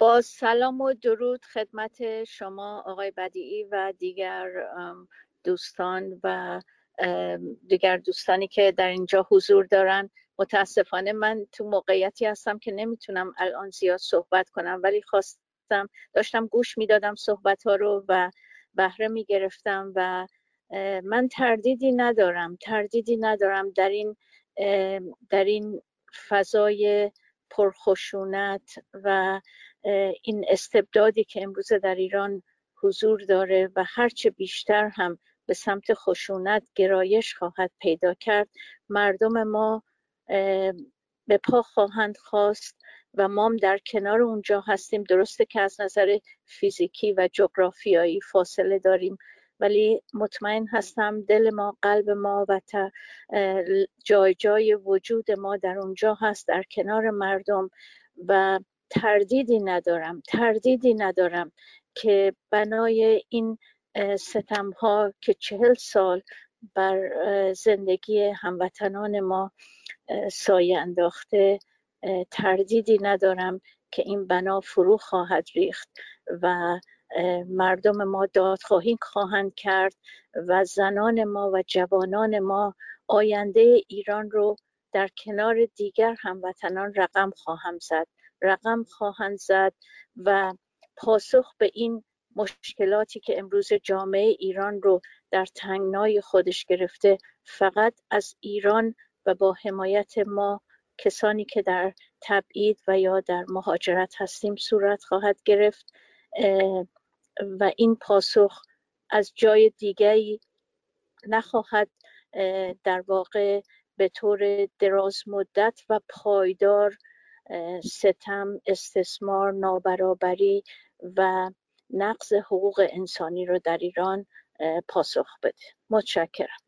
با سلام و درود خدمت شما آقای بدیعی و دیگر دوستان و دیگر دوستانی که در اینجا حضور دارن. متاسفانه من تو موقعیتی هستم که نمی‌تونم الان زیاد صحبت کنم ولی خواستم داشتم گوش می‌دادم صحبت ها رو و بهره می‌گرفتم و من تردیدی ندارم تردیدی ندارم در این در این فضای پرخشونت و این استبدادی که امروز در ایران حضور داره و هرچه بیشتر هم به سمت خشونت گرایش خواهد پیدا کرد مردم ما به پا خواهند خواست و ما در کنار اونجا هستیم. درسته که از نظر فیزیکی و جغرافیایی فاصله داریم ولی مطمئن هستم دل ما قلب ما و جای جای وجود ما در اونجا هست در کنار مردم و تردیدی ندارم تردیدی ندارم که بنای این ستم ها که چهل سال بر زندگی هموطنان ما سایه انداخته تردیدی ندارم که این بنا فرو خواهد ریخت و مردم ما دادخواهی خواهند کرد و زنان ما و جوانان ما آینده ایران رو در کنار دیگر هموطنان رقم خواهم زد. رقم خواهند زد و پاسخ به این مشکلاتی که امروز جامعه ایران رو در تنگنای خودش گرفته فقط از ایران و با حمایت ما کسانی که در تبعید و یا در مهاجرت هستیم صورت خواهد گرفت و این پاسخ از جای دیگری نخواهد در واقع به طور دراز مدت و پایدار ستم استثمار نابرابری و نقض حقوق انسانی رو در ایران پاسخ بده. متشکرم.